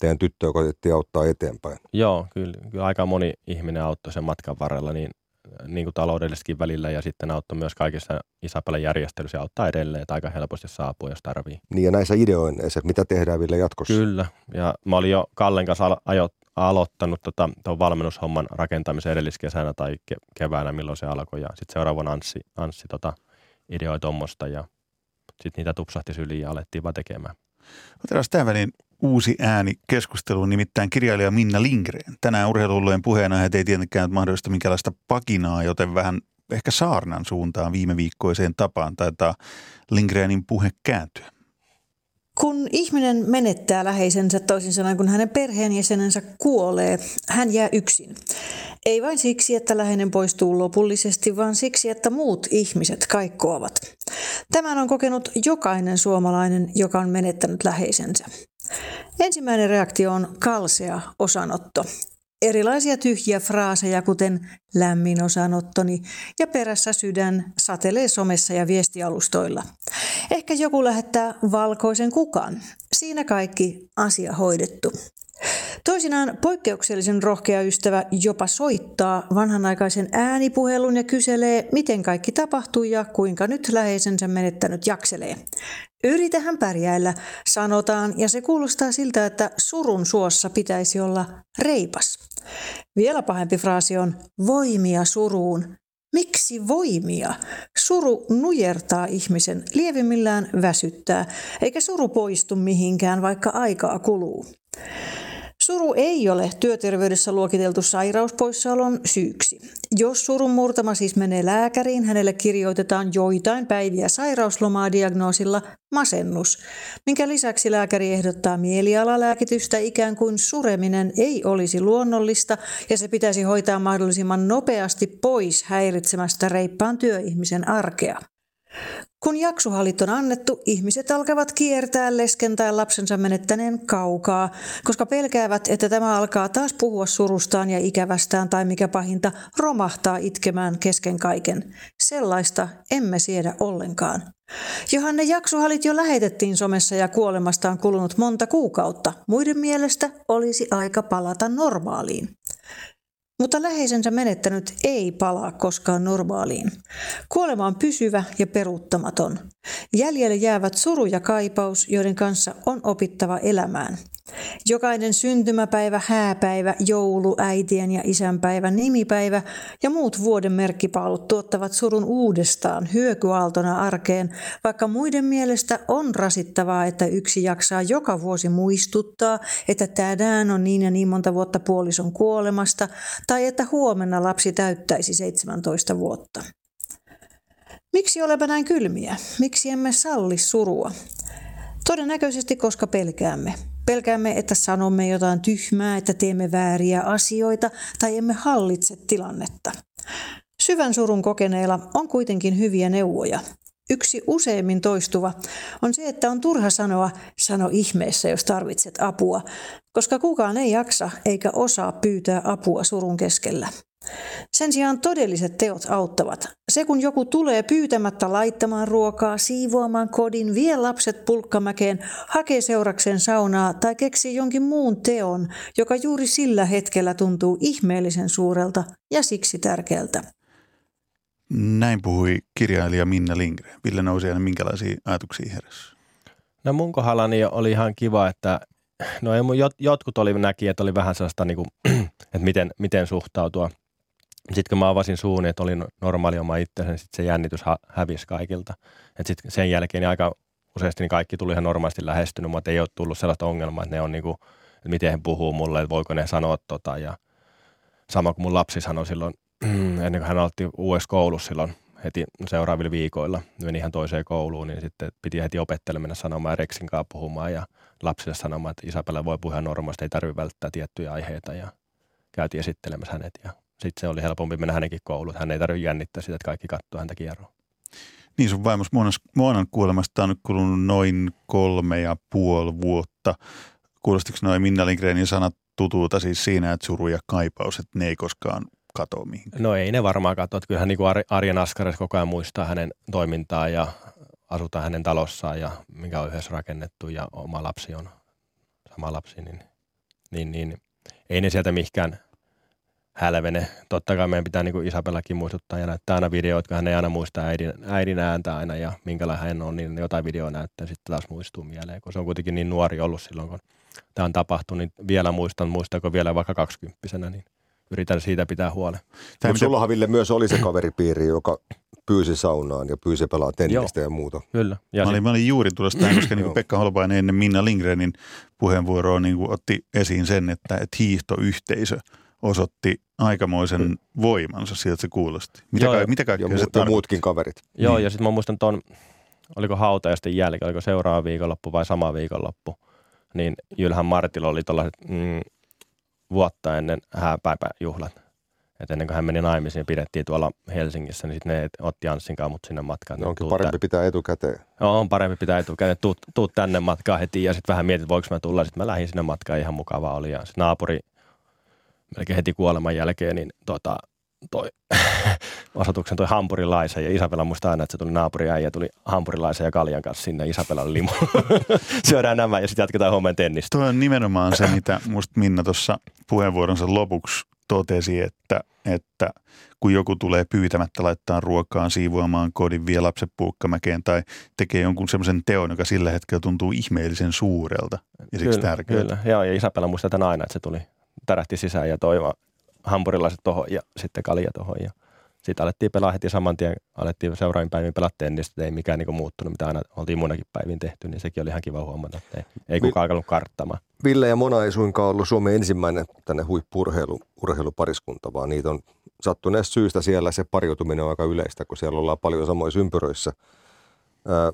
D: teidän tyttöä koitettiin auttaa eteenpäin.
C: Joo, kyllä, kyllä aika moni ihminen auttoi sen matkan varrella niin, niin kuin taloudellisestikin välillä ja sitten auttoi myös kaikissa Isapelän järjestelyissä ja auttaa edelleen, että aika helposti saapuu, jos tarvii.
D: Niin ja näissä ideoinneissa, mitä tehdään vielä jatkossa?
C: Kyllä, ja mä olin jo Kallen kanssa ajo, aloittanut tota, tuon valmennushomman rakentamisen edelliskesänä tai ke- keväänä, milloin se alkoi. Ja sitten seuraavana Anssi, Anssi tota, ideoi tuommoista ja sitten niitä tupsahti syliin ja alettiin vaan tekemään.
B: Otetaan tämän välin uusi ääni keskusteluun, nimittäin kirjailija Minna Lindgren. Tänään urheilullojen puheena ei tietenkään mahdollista minkälaista pakinaa, joten vähän ehkä saarnan suuntaan viime viikkoiseen tapaan taitaa Lindgrenin puhe kääntyä.
A: Kun ihminen menettää läheisensä, toisin sanoen kun hänen perheenjäsenensä kuolee, hän jää yksin. Ei vain siksi, että läheinen poistuu lopullisesti, vaan siksi, että muut ihmiset kaikkoavat. Tämän on kokenut jokainen suomalainen, joka on menettänyt läheisensä. Ensimmäinen reaktio on kalsea osanotto. Erilaisia tyhjiä fraaseja, kuten lämmin osanottoni ja perässä sydän, satelee somessa ja viestialustoilla. Ehkä joku lähettää valkoisen kukan. Siinä kaikki asia hoidettu. Toisinaan poikkeuksellisen rohkea ystävä jopa soittaa vanhanaikaisen äänipuhelun ja kyselee, miten kaikki tapahtuu ja kuinka nyt läheisensä menettänyt jakselee. Yritähän pärjäillä, sanotaan, ja se kuulostaa siltä, että surun suossa pitäisi olla reipas. Vielä pahempi fraasi on voimia suruun. Miksi voimia? Suru nujertaa ihmisen, lievimmillään väsyttää, eikä suru poistu mihinkään, vaikka aikaa kuluu. Suru ei ole työterveydessä luokiteltu sairauspoissaolon syyksi. Jos surun murtama siis menee lääkäriin, hänelle kirjoitetaan joitain päiviä sairauslomaa diagnoosilla masennus, minkä lisäksi lääkäri ehdottaa mielialalääkitystä ikään kuin sureminen ei olisi luonnollista ja se pitäisi hoitaa mahdollisimman nopeasti pois häiritsemästä reippaan työihmisen arkea. Kun jaksohallit on annettu, ihmiset alkavat kiertää lesken tai lapsensa menettäneen kaukaa, koska pelkäävät, että tämä alkaa taas puhua surustaan ja ikävästään tai mikä pahinta, romahtaa itkemään kesken kaiken. Sellaista emme siedä ollenkaan. Johanne jaksohallit jo lähetettiin somessa ja kuolemasta on kulunut monta kuukautta. Muiden mielestä olisi aika palata normaaliin. Mutta läheisensä menettänyt ei palaa koskaan normaaliin. Kuolema on pysyvä ja peruuttamaton. Jäljelle jäävät suru ja kaipaus, joiden kanssa on opittava elämään. Jokainen syntymäpäivä, hääpäivä, joulu, äitien ja isänpäivä, nimipäivä ja muut vuoden merkkipaalut tuottavat surun uudestaan hyökyaaltona arkeen, vaikka muiden mielestä on rasittavaa, että yksi jaksaa joka vuosi muistuttaa, että tänään on niin ja niin monta vuotta puolison kuolemasta tai että huomenna lapsi täyttäisi 17 vuotta. Miksi olemme näin kylmiä? Miksi emme salli surua? Todennäköisesti koska pelkäämme. Pelkäämme, että sanomme jotain tyhmää, että teemme vääriä asioita tai emme hallitse tilannetta. Syvän surun kokeneilla on kuitenkin hyviä neuvoja. Yksi useimmin toistuva on se, että on turha sanoa sano ihmeessä, jos tarvitset apua, koska kukaan ei jaksa eikä osaa pyytää apua surun keskellä. Sen sijaan todelliset teot auttavat. Se kun joku tulee pyytämättä laittamaan ruokaa, siivoamaan kodin, vie lapset pulkkamäkeen, hakee seurakseen saunaa tai keksii jonkin muun teon, joka juuri sillä hetkellä tuntuu ihmeellisen suurelta ja siksi tärkeältä.
B: Näin puhui kirjailija Minna Lindgren. Ville nousi aina minkälaisia ajatuksia heräsi?
C: No mun kohdallani oli ihan kiva, että no ei mun, jotkut oli näki, että oli vähän sellaista, niin kuin, että miten, miten suhtautua – sitten kun mä avasin suun, että oli normaali oma itsensä, niin sitten se jännitys hä- hävisi kaikilta. Et sit sen jälkeen niin aika useasti niin kaikki tuli ihan normaalisti lähestynyt, mutta ei ole tullut sellaista ongelmaa, että ne on niinku, että miten he puhuu mulle, että voiko ne sanoa tota. Ja sama kuin mun lapsi sanoi silloin, ennen kuin hän aloitti uudessa koulussa silloin heti seuraavilla viikoilla, meni ihan toiseen kouluun, niin sitten piti heti opettelemaan mennä sanomaan Rexin kanssa puhumaan ja lapsille sanomaan, että Isabella voi puhua normaalisti, ei tarvitse välttää tiettyjä aiheita ja käytiin esittelemässä hänet ja sitten se oli helpompi mennä hänenkin kouluun. Hän ei tarvitse jännittää sitä, että kaikki katsoo häntä kierroa.
B: Niin sun vaimos Moanan kuolemasta on nyt kulunut noin kolme ja puoli vuotta. Kuulostiko noin Minna Lindgrenin sanat tutulta siis siinä, että suru ja kaipaus, että ne ei koskaan katoa mihinkään?
C: No ei ne varmaan katoa. Kyllähän niin kuin Arjen Askares koko ajan muistaa hänen toimintaa ja asutaan hänen talossaan ja mikä on yhdessä rakennettu ja oma lapsi on sama lapsi, niin, niin, niin ei ne sieltä mihinkään hälvene. Totta kai meidän pitää niin kuin Isabellakin muistuttaa ja näyttää aina videoita, kun hän ei aina muista äidin, äidin ääntä aina ja minkälainen hän on, niin jotain videoa näyttää sitten taas muistuu mieleen, kun se on kuitenkin niin nuori ollut silloin, kun tämä on tapahtunut, niin vielä muistan, muistaako vielä vaikka kaksikymppisenä, niin yritän siitä pitää huolen.
D: Mutta sullahan Ville myös oli se kaveripiiri, joka pyysi saunaan ja pyysi pelaa tennistä ja muuta.
C: Kyllä.
B: Ja mä, olin, mä olin juuri tulossa tähän, koska niin Pekka Holpainen ennen Minna Lindgrenin puheenvuoroa niin otti esiin sen, että, että hiihtoyhteisö – osoitti aikamoisen mm. voimansa sieltä se kuulosti. Mitä, Joo, ka- mitä kaikkea
D: ja,
B: se
D: ja muutkin kaverit.
C: Joo, niin. ja sitten mä muistan tuon, oliko hautajaisten jälkeen, oliko seuraava viikonloppu vai sama viikonloppu, niin Jylhän Martilla oli tuollaiset mm, vuotta ennen hääpäiväjuhlat. Et ennen kuin hän meni naimisiin, pidettiin tuolla Helsingissä, niin sitten ne otti Anssin kanssa mut sinne matkaan.
D: No onkin parempi tä- pitää etukäteen.
C: Joo, on parempi pitää etukäteen. Tuu, tuu tänne matkaan heti ja sitten vähän mietit, voiko mä tulla. Sitten mä lähdin sinne matkaan, ihan mukava oli. Ja sitten naapuri melkein heti kuoleman jälkeen, niin tota, toi asetuksen toi hampurilaisen ja Isabella muistaa aina, että se tuli naapuriäijä, tuli hampurilaisen ja kaljan kanssa sinne Isabellalle limu. Syödään nämä ja sitten jatketaan huomenna tennistä.
B: Tuo on nimenomaan se, mitä musta Minna tuossa puheenvuoronsa lopuksi totesi, että, että kun joku tulee pyytämättä laittaa ruokaan, siivoamaan kodin, vie lapset puukkamäkeen tai tekee jonkun semmoisen teon, joka sillä hetkellä tuntuu ihmeellisen suurelta ja siksi tärkeältä.
C: Kyllä, joo, ja Isabella muistaa aina, että se tuli tärähti sisään ja toi hampurilaiset tuohon ja sitten kalja tuohon ja Sitten alettiin pelaa heti saman tien, alettiin seuraavin päivin pelaa tennistä, ei mikään niin muuttunut, mitä aina oltiin muinakin päivin tehty, niin sekin oli ihan kiva huomata, että ei, ei kukaan alkanut karttamaan.
D: Ville ja Mona ei suinkaan ollut Suomen ensimmäinen tänne huippurheilu, urheilupariskunta, vaan niitä on sattuneesta syystä siellä se pariutuminen on aika yleistä, kun siellä ollaan paljon samoissa ympyröissä. Ää,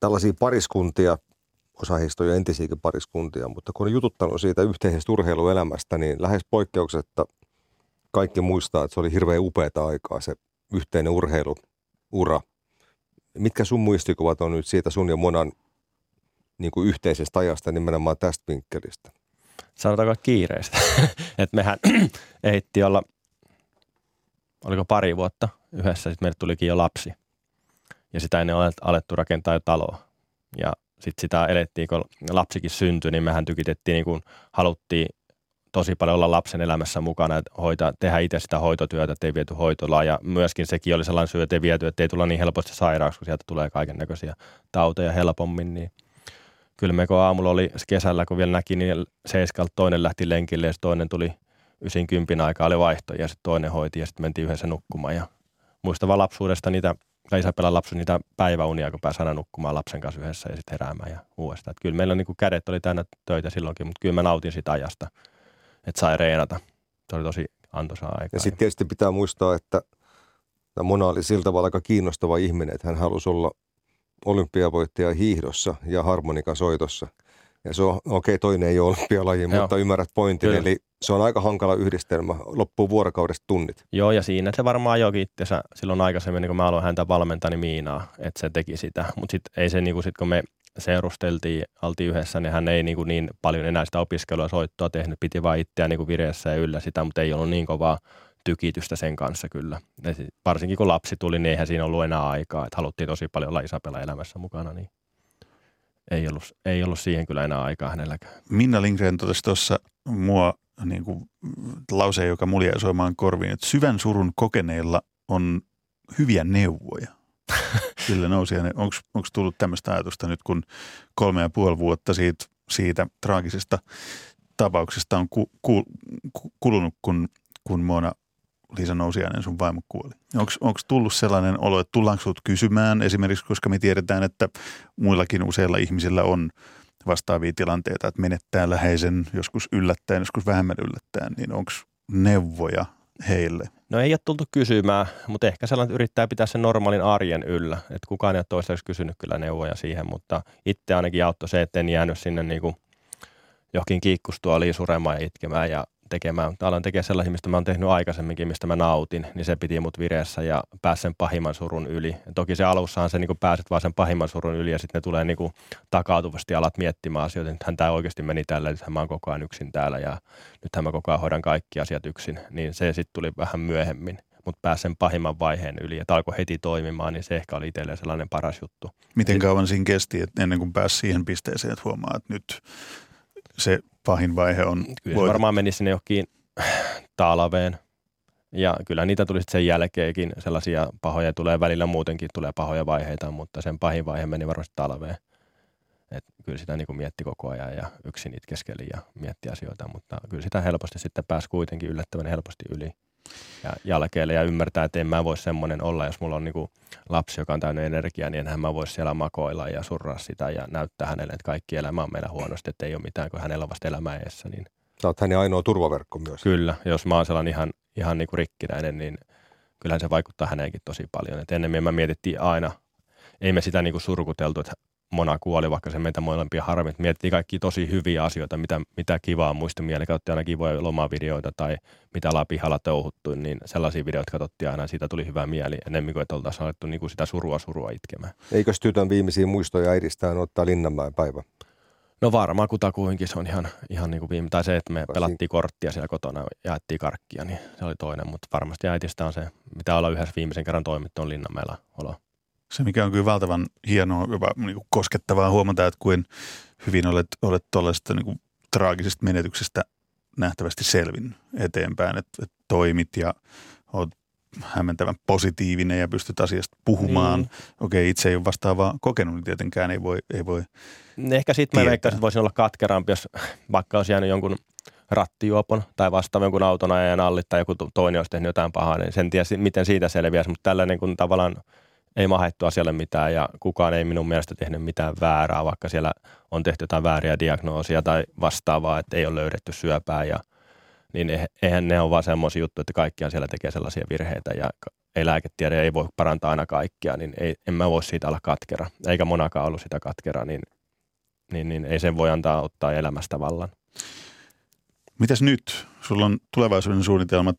D: tällaisia pariskuntia, osa heistä on jo entisiäkin pariskuntia, mutta kun on jututtanut siitä yhteisestä urheiluelämästä, niin lähes poikkeuksetta kaikki muistaa, että se oli hirveän upeata aikaa se yhteinen urheiluura. Mitkä sun muistikuvat on nyt siitä sun ja Monan niin kuin yhteisestä ajasta nimenomaan tästä vinkkelistä?
C: Sanotaanko kiireistä. että mehän ehittiin olla, oliko pari vuotta yhdessä, sitten meille tulikin jo lapsi. Ja sitä ennen alettu rakentaa jo taloa. Ja sitten sitä elettiin, kun lapsikin syntyi, niin mehän tykitettiin, niin kuin haluttiin tosi paljon olla lapsen elämässä mukana, että hoitaa, tehdä itse sitä hoitotyötä, ettei viety hoitolaan. Ja myöskin sekin oli sellainen syy, että ei viety, että ei tulla niin helposti sairaaksi, kun sieltä tulee kaiken näköisiä tauteja helpommin. Niin kyllä me kun aamulla oli kesällä, kun vielä näki, niin seiskalta toinen lähti lenkille ja toinen tuli ysin kympin aikaa, oli vaihto ja sitten toinen hoiti ja sitten mentiin yhdessä nukkumaan. Ja muistava lapsuudesta niitä, tai Isabella lapsu niitä päiväunia, kun pääsi aina nukkumaan lapsen kanssa yhdessä ja sitten heräämään ja uudestaan. Et kyllä meillä niin kädet oli täynnä töitä silloinkin, mutta kyllä mä nautin sitä ajasta, että sai reenata. Se oli tosi antoisaa aikaa.
D: Ja sitten tietysti pitää muistaa, että Mona oli sillä tavalla aika kiinnostava ihminen, että hän halusi olla olympiavoittaja hiihdossa ja harmonikasoitossa. Ja se on, okei, okay, toinen ei ole olympialaji, mutta ymmärrät pointin. Kyllä. Eli se on aika hankala yhdistelmä. Loppuu vuorokaudesta tunnit.
C: Joo, ja siinä se varmaan jokin itsensä silloin aikaisemmin, niin kun mä aloin häntä valmentaa, niin Miinaa, että se teki sitä. Mutta sitten ei se, niin kuin sit, kun me seurusteltiin, oltiin yhdessä, niin hän ei niin, kuin niin paljon enää sitä opiskelua soittoa tehnyt. Piti vaan itseään niin kuin vireessä ja yllä sitä, mutta ei ollut niin kovaa tykitystä sen kanssa kyllä. Ja varsinkin kun lapsi tuli, niin eihän siinä ollut enää aikaa. Että haluttiin tosi paljon olla Isabella elämässä mukana, niin ei ollut, ei ollut siihen kyllä enää aikaa hänelläkään.
B: Minna Lindgren totesi tuossa mua niin kuin, lause, joka mulla jäi soimaan korviin, että syvän surun kokeneilla on hyviä neuvoja. Sillä nousi. Onko tullut tämmöistä ajatusta nyt, kun kolme ja puoli vuotta siitä, siitä traagisesta tapauksesta on ku, ku, kulunut, kun, kun Mona Liisa Nousiainen, sun vaimo kuoli. Onko tullut sellainen olo, että tullaanko sinut kysymään esimerkiksi, koska me tiedetään, että muillakin useilla ihmisillä on vastaavia tilanteita, että menettää läheisen joskus yllättäen, joskus vähemmän yllättäen, niin onko neuvoja heille?
C: No ei ole tultu kysymään, mutta ehkä sellainen yrittää pitää sen normaalin arjen yllä. Että kukaan ei ole toistaiseksi kysynyt kyllä neuvoja siihen, mutta itse ainakin auttoi se, että en jäänyt sinne niin kuin johonkin kiikkustuoliin suremaan ja itkemään ja tekemään. Aloin tekemään sellaisia, mistä mä oon tehnyt aikaisemminkin, mistä mä nautin, niin se piti mut vireessä ja pääsin sen pahimman surun yli. Ja toki se alussahan se niin kuin pääset vaan sen pahimman surun yli ja sitten ne tulee niin kuin takautuvasti alat miettimään asioita. Nythän tämä oikeasti meni tällä, nythän mä oon koko ajan yksin täällä ja nythän mä koko ajan hoidan kaikki asiat yksin. Niin se sitten tuli vähän myöhemmin mutta pääsi sen pahimman vaiheen yli, että alkoi heti toimimaan, niin se ehkä oli itselleen sellainen paras juttu.
B: Miten kauan siinä kesti, että ennen kuin pääsi siihen pisteeseen, että huomaa, että nyt se pahin vaihe on?
C: Kyllä se varmaan meni sinne johonkin talveen. Ja kyllä niitä tuli sen jälkeenkin sellaisia pahoja tulee välillä muutenkin tulee pahoja vaiheita, mutta sen pahin vaihe meni varmasti talveen. Et kyllä sitä niin mietti koko ajan ja yksin itkeskeli ja mietti asioita, mutta kyllä sitä helposti sitten pääsi kuitenkin yllättävän helposti yli ja jälkeelle ja ymmärtää, että en mä voi semmoinen olla, jos mulla on niin lapsi, joka on täynnä energiaa, niin enhän mä voi siellä makoilla ja surraa sitä ja näyttää hänelle, että kaikki elämä on meillä huonosti, että ei ole mitään, kun hänellä on vasta elämä eessä. Niin
D: Sä oot hänen ainoa turvaverkko myös.
C: Kyllä, jos mä oon sellainen ihan, ihan niin kuin rikkinäinen, niin kyllähän se vaikuttaa häneenkin tosi paljon. Et ennemmin mä mietittiin aina, ei me sitä niin kuin surkuteltu, että Mona kuoli, vaikka se meitä molempia harmi. Miettii kaikki tosi hyviä asioita, mitä, mitä kivaa muistamieli. Katsottiin aina kivoja lomavideoita tai mitä ollaan pihalla touhuttu, niin sellaisia videoita katsottiin aina, siitä tuli hyvä mieli enemmän kuin, että oltaisiin alettu niin kuin sitä surua surua itkemään.
D: Eikö tytön viimeisiä muistoja äidistään ottaa Linnanmäen päivä?
C: No varmaan kutakuinkin se on ihan, ihan niin kuin viime, tai se, että me pelattiin korttia siellä kotona ja jaettiin karkkia, niin se oli toinen, mutta varmasti äitistä on se, mitä olla yhdessä viimeisen kerran toimittu, on Linnanmäellä olo.
B: Se, mikä on kyllä valtavan hienoa, jopa niin kuin koskettavaa huomata, että kuin hyvin olet, olet tuollaisesta niin traagisesta menetyksestä nähtävästi selvin eteenpäin, että, että toimit ja olet hämmentävän positiivinen ja pystyt asiasta puhumaan. Niin. Okei, itse ei ole vastaavaa kokenut, niin tietenkään ei voi, ei voi
C: Ehkä sitten mä veikkaisin, että voisin olla katkerampi, jos vaikka olisi jäänyt jonkun rattijuopon tai vastaavan jonkun auton ajan alli tai joku toinen olisi tehnyt jotain pahaa, niin sen tiedä, miten siitä selviäisi, mutta tällainen kun tavallaan ei mahettu asialle mitään ja kukaan ei minun mielestä tehnyt mitään väärää, vaikka siellä on tehty jotain vääriä diagnoosia tai vastaavaa, että ei ole löydetty syöpää ja niin eihän ne ole vaan semmoisia juttuja, että kaikkiaan siellä tekee sellaisia virheitä ja ei lääketiede ei voi parantaa aina kaikkia, niin ei, en mä voi siitä olla katkera. Eikä monakaan ollut sitä katkera, niin, niin, niin ei sen voi antaa ottaa elämästä vallan.
B: Mitäs nyt? Sulla on tulevaisuuden suunnitelmat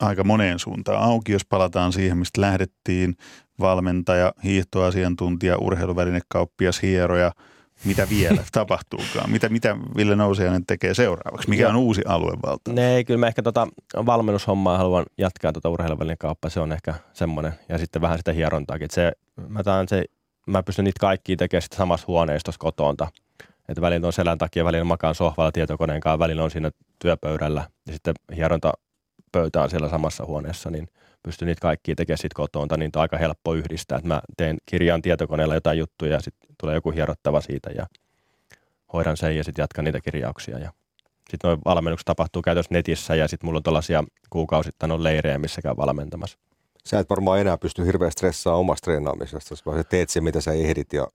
B: aika moneen suuntaan auki, jos palataan siihen, mistä lähdettiin. Valmentaja, hiihtoasiantuntija, urheiluvälinekauppias, hieroja. Mitä vielä tapahtuukaan? Mitä, mitä Ville Nousiainen tekee seuraavaksi? Mikä on uusi aluevalta?
C: Ne, kyllä mä ehkä tota valmennushommaa haluan jatkaa tuota urheiluvälinekauppaa. Se on ehkä semmoinen. Ja sitten vähän sitä hierontaakin. Se, mä, taan se, mä pystyn niitä kaikkia tekemään sitten samassa huoneistossa kotoonta. Että välillä on selän takia, välillä makaan sohvalla tietokoneen kanssa, välillä on siinä työpöydällä ja sitten hieronta pöytä on siellä samassa huoneessa, niin pystyn niitä kaikkia tekemään sitten kotoon, niin on aika helppo yhdistää. Että mä teen kirjaan tietokoneella jotain juttuja ja sitten tulee joku hierottava siitä ja hoidan sen ja sitten jatkan niitä kirjauksia. Ja sitten noin valmennukset tapahtuu käytössä netissä ja sitten mulla on tällaisia kuukausittain on leirejä, missä käy valmentamassa.
D: Sä et varmaan enää pysty hirveästi stressaamaan omasta treenaamisesta, vaan teet sen, mitä sä ehdit ja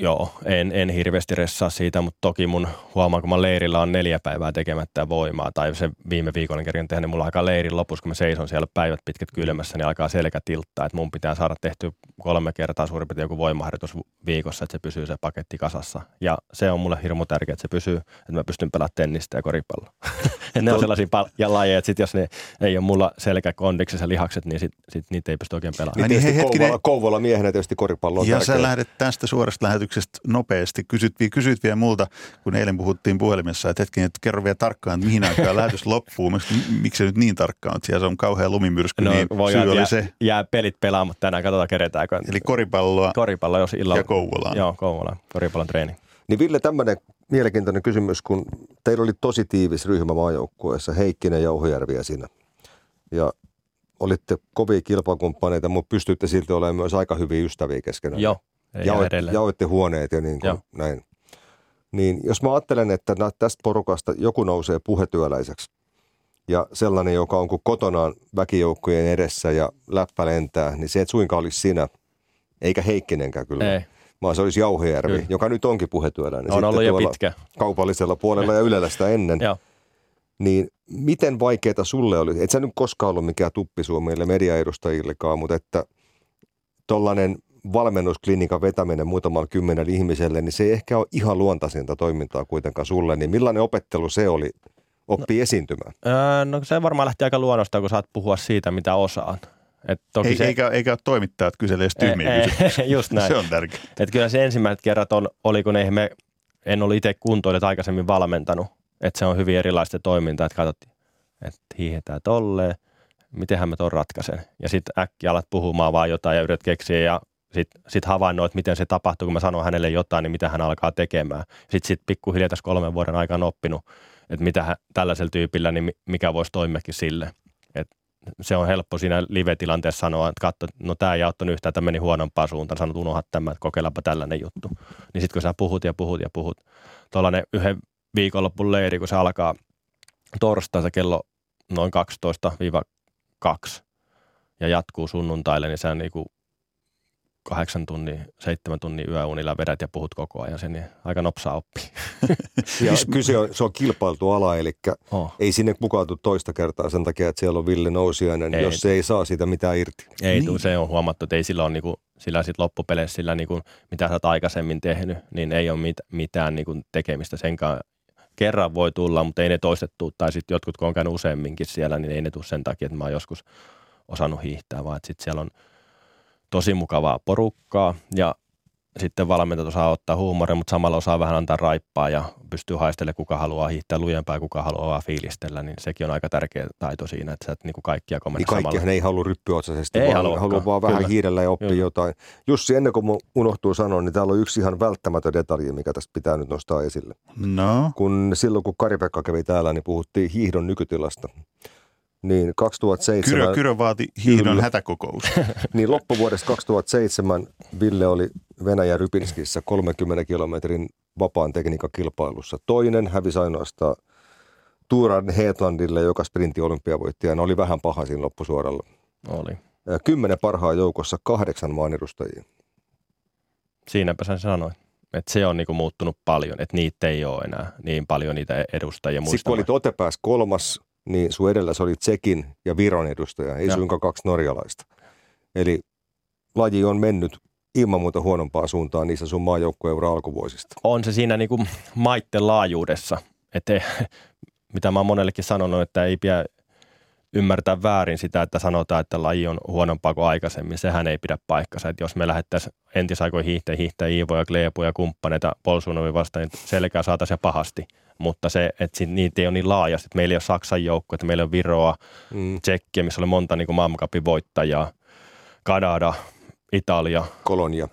C: Joo, en, en hirveästi ressaa siitä, mutta toki mun huomaan, kun mä leirillä on neljä päivää tekemättä voimaa, tai se viime viikolla kerran tehdä, niin mulla alkaa leirin lopussa, kun mä seison siellä päivät pitkät kylmässä, niin alkaa selkä tilttaa, että mun pitää saada tehty kolme kertaa suurin piirtein joku voimaharjoitus viikossa, että se pysyy se paketti kasassa. Ja se on mulle hirmu tärkeää, että se pysyy, että mä pystyn pelaamaan tennistä ja koripalloa. ne on sellaisia pal- ja lajeja, että sit jos ne ei ole mulla selkä kondiksessa ja lihakset, niin sit, sit niitä ei pysty oikein pelaamaan.
D: Niin, niin Kouvola, Kouvola miehenä tietysti koripallo on
B: Ja
D: tärkeä.
B: sä lähdet tästä suorasta lähetyksestä nopeasti. Kysyt, kysyt vielä multa, kun eilen puhuttiin puhelimessa, että hetken, että kerro vielä tarkkaan, että mihin aikaan lähetys loppuu. Miksi se nyt niin tarkkaan on? Siellä on kauhean lumimyrsky, no, niin voi syy oli
C: jää,
B: se.
C: Jää pelit pelaamaan tänään, katsotaan keretäänkö.
B: Eli koripalloa
C: Koripallo, jos illalla.
B: ja Kouvolaan.
C: Joo, Kouvolaan. Koripallon treeni.
D: Niin Ville, tämmöinen mielenkiintoinen kysymys, kun teillä oli tosi tiivis ryhmä maajoukkueessa, Heikkinen ja Ohjärvi ja sinä. Ja olitte kovia kilpakumppaneita, mutta pystyitte silti olemaan myös aika hyviä ystäviä keskenään.
C: Joo,
D: Jaoit, jaoitte huoneet ja niin kuin näin. Niin jos mä ajattelen, että tästä porukasta joku nousee puhetyöläiseksi ja sellainen, joka on kuin kotonaan väkijoukkojen edessä ja läppä lentää, niin se et suinkaan olisi sinä, eikä Heikkinenkään kyllä.
C: Ei.
D: Vaan se olisi Jauhejärvi, kyllä. joka nyt onkin puhetyöläinen.
C: On ollut jo pitkä.
D: Kaupallisella puolella ja Ylellä sitä ennen.
C: Joo.
D: Niin miten vaikeaa sulle oli? Et sä nyt koskaan ollut mikään tuppisuomille mediaedustajillekaan, mutta että tollainen valmennusklinikan vetäminen muutamalla kymmenen ihmiselle, niin se ei ehkä ole ihan luontaisinta toimintaa kuitenkaan sulle. Niin millainen opettelu se oli oppi no, esiintymään?
C: Öö, no se varmaan lähti aika luonnosta, kun saat puhua siitä, mitä osaat.
B: Et toki ei, se, eikä, eikä ole toimittajat kysele edes tyhmiä ei,
C: Just näin.
B: se on tärkeää.
C: Et kyllä se ensimmäiset kerrat on, oli, kun ei me, en ollut itse kuntoilijat aikaisemmin valmentanut. Että se on hyvin erilaista toimintaa, että katsottiin, että hiihetään tolleen, mitenhän mä ton ratkaisen. Ja sitten äkkiä alat puhumaan vaan jotain ja yrität keksiä ja sitten sit havainnoit, miten se tapahtuu, kun mä sanon hänelle jotain, niin mitä hän alkaa tekemään. Sitten sit pikkuhiljaa tässä kolmen vuoden aikana oppinut, että mitä hän, tällaisella tyypillä, niin mikä voisi toimiakin sille. Et se on helppo siinä live-tilanteessa sanoa, että katso, no tämä ei auttanut yhtään, tämä meni huonompaan suuntaan, sanot unohda tämä, että kokeillaanpa tällainen juttu. Niin sitten kun sä puhut ja puhut ja puhut, tuollainen yhden viikonloppun leiri, kun se alkaa torstaina kello noin 12-2 ja jatkuu sunnuntaille, niin se on kuin kahdeksan tunnin, seitsemän tunnin yöunilla vedät ja puhut koko ajan sen, niin aika nopsaa oppii.
D: ja kyse on, se on kilpailtu ala, eli oh. ei sinne mukautu toista kertaa sen takia, että siellä on Ville Nousiainen, ei, jos se ei saa siitä mitään irti.
C: Ei, niin. se on huomattu, että ei sillä ole niinku, sillä sit loppupeleissä sillä niinku, mitä sä oot aikaisemmin tehnyt, niin ei ole mit, mitään niinku tekemistä senkaan. Kerran voi tulla, mutta ei ne toistettu, tai sitten jotkut, kun on käynyt useamminkin siellä, niin ei ne tule sen takia, että mä oon joskus osannut hiihtää, vaan että sitten siellä on – tosi mukavaa porukkaa ja sitten valmentajat osaa ottaa huumoria, mutta samalla osaa vähän antaa raippaa ja pystyy haistelemaan, kuka haluaa hiihtää lujempaa ja kuka haluaa fiilistellä, niin sekin on aika tärkeä taito siinä, että sä et niinku kaikkia komenna
D: niin kaikkihan samalla. ei halua ryppyotsaisesti, ei vaan haluaa vaan vähän Kyllä. hiirellä ja oppia Kyllä. jotain. Jussi, ennen kuin mun unohtuu sanoa, niin täällä on yksi ihan välttämätön detalji, mikä tästä pitää nyt nostaa esille.
B: No?
D: Kun silloin, kun Kari-Pekka kävi täällä, niin puhuttiin hiihdon nykytilasta. Niin 2007...
B: Kyrö, Kyrö vaati hiihdon kyllä. hätäkokous.
D: niin loppuvuodesta 2007 Ville oli Venäjän Rypinskissä 30 kilometrin vapaan tekniikan kilpailussa. Toinen hävisi ainoastaan Turan Heetlandille, joka sprintti olympiavoittajana oli vähän paha siinä loppusuoralla.
C: Oli.
D: Kymmenen parhaan joukossa kahdeksan maan edustajia.
C: Siinäpä sen sanoin. Että se on niinku muuttunut paljon, että niitä ei ole enää niin paljon niitä edustajia
D: Sitten kun olit Otepääs kolmas, niin sun edellä se oli Tsekin ja Viron edustaja, ei
C: Ja.
D: suinkaan kaksi norjalaista. Eli laji on mennyt ilman muuta huonompaa suuntaan niissä sun maajoukkueura alkuvuosista.
C: on se siinä niinku maitten laajuudessa. Että mitä mä oon monellekin sanonut, että ei pidä ymmärtää väärin sitä, että sanotaan, että laji on huonompaa kuin aikaisemmin. Sehän ei pidä paikkansa. Että jos me lähettäisiin entisaikoihin hiihtäjä, hiihtäjä Iivo ja Kleepu ja kumppaneita Polsunovi vastaan, niin selkää saataisiin ja pahasti. Mutta se, että niitä ei ole niin laajasti. Että meillä ei ole Saksan joukko, että meillä on Viroa,
D: Mm.
C: Tsekkiä, missä oli monta niin maailmankapin voittajaa, Kanada, Italia,
D: Kolonia.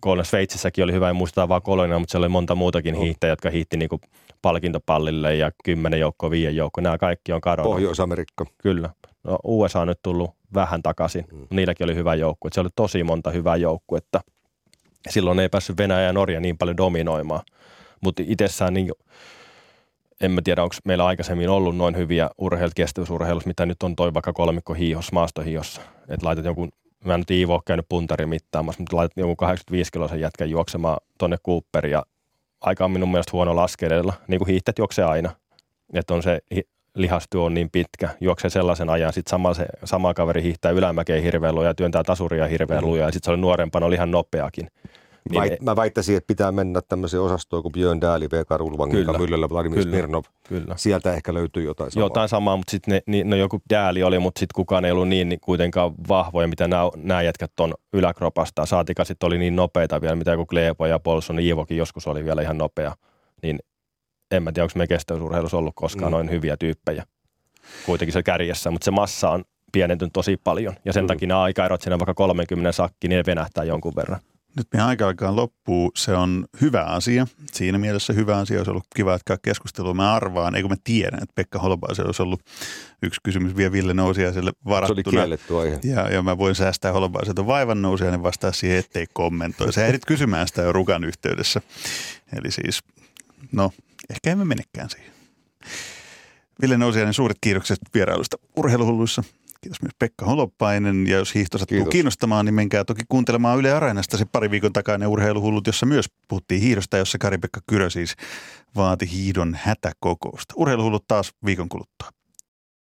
C: Kolonia Sveitsissäkin oli hyvä, en muista vaan Kolonia, mutta siellä oli monta muutakin
D: Joo.
C: hiihtäjää, jotka hiihti niin palkintopallille ja kymmenen joukkoa, viien joukkoa. Nämä kaikki on kadonnut.
D: Pohjois-Amerikka.
C: Kyllä. No, USA on nyt tullut vähän takaisin.
D: Mm.
C: Niilläkin oli hyvä joukkue. Se oli tosi monta hyvää joukkuetta. Silloin ei päässyt Venäjä ja Norja niin paljon dominoimaan. Mutta itsessään niin, en mä tiedä, onko meillä aikaisemmin ollut noin hyviä urheilut, kestävyysurheilussa, mitä nyt on toi vaikka kolmikko hiihossa, maastohiihossa. Että laitat jonkun, mä en nyt Iivo ole käynyt puntari mittaamassa, mutta laitat jonkun 85 kiloisen jätkän juoksemaan tonne Cooperiin ja aika on minun mielestä huono laskeleella, niin kuin hiihtet juoksee aina. Että on se lihastyö on niin pitkä, juoksee sellaisen ajan, sitten sama, se, sama kaveri hiihtää ylämäkeen hirveän ja työntää tasuria hirveän ja sitten se oli nuorempana, oli ihan nopeakin. Niin,
D: Väit, mä väittäisin, että pitää mennä tämmöiseen osastoon kuin Björn Rulvang,
C: Kyllä.
D: Mika Myllylä, Vladimir
C: Kyllä.
D: Smirnov.
C: kyllä.
D: Sieltä ehkä löytyy jotain samaa.
C: Jotain samaa, mutta sitten niin, no joku dääli oli, mutta sitten kukaan ei ollut niin, niin kuitenkaan vahvoja, mitä nämä, nämä jätkät on yläkropasta. Saatika sitten oli niin nopeita vielä, mitä joku Kleepo ja Polson, Iivokin joskus oli vielä ihan nopea. Niin en mä tiedä, onko me kestävyysurheilussa ollut koskaan
D: Mm.
C: noin hyviä tyyppejä. Kuitenkin se kärjessä, mutta se massa on pienentynyt tosi paljon. Ja sen
D: Mm.
C: takia nämä aikaerot siinä vaikka 30 sakki, niin ne venähtää jonkun verran.
B: Nyt meidän aika alkaa loppuu. Se on hyvä asia. Siinä mielessä hyvä asia olisi ollut kiva jatkaa keskustelua. Mä arvaan, eikö mä tiedän, että Pekka Holopaisella olisi ollut yksi kysymys vielä Ville Nousiaiselle
D: Se oli
B: varattuna.
D: kielletty aihe.
B: Ja, ja mä voin säästää Holopaiselta vaivan nousia, niin vastaa siihen, ettei kommentoi. Sä ehdit kysymään sitä jo Rukan yhteydessä. Eli siis, no, ehkä emme menekään siihen. Ville Nousiainen, suuret kiitokset vierailusta urheiluhulluissa. Kiitos myös Pekka Holopainen. Ja jos hiihto sattuu
D: Kiitos.
B: kiinnostamaan, niin menkää toki kuuntelemaan Yle Areenasta se pari viikon takainen urheiluhullut, jossa myös puhuttiin hiihdosta, jossa Kari-Pekka Kyrö siis vaati hiidon hätäkokousta. Urheiluhullut taas viikon kuluttua.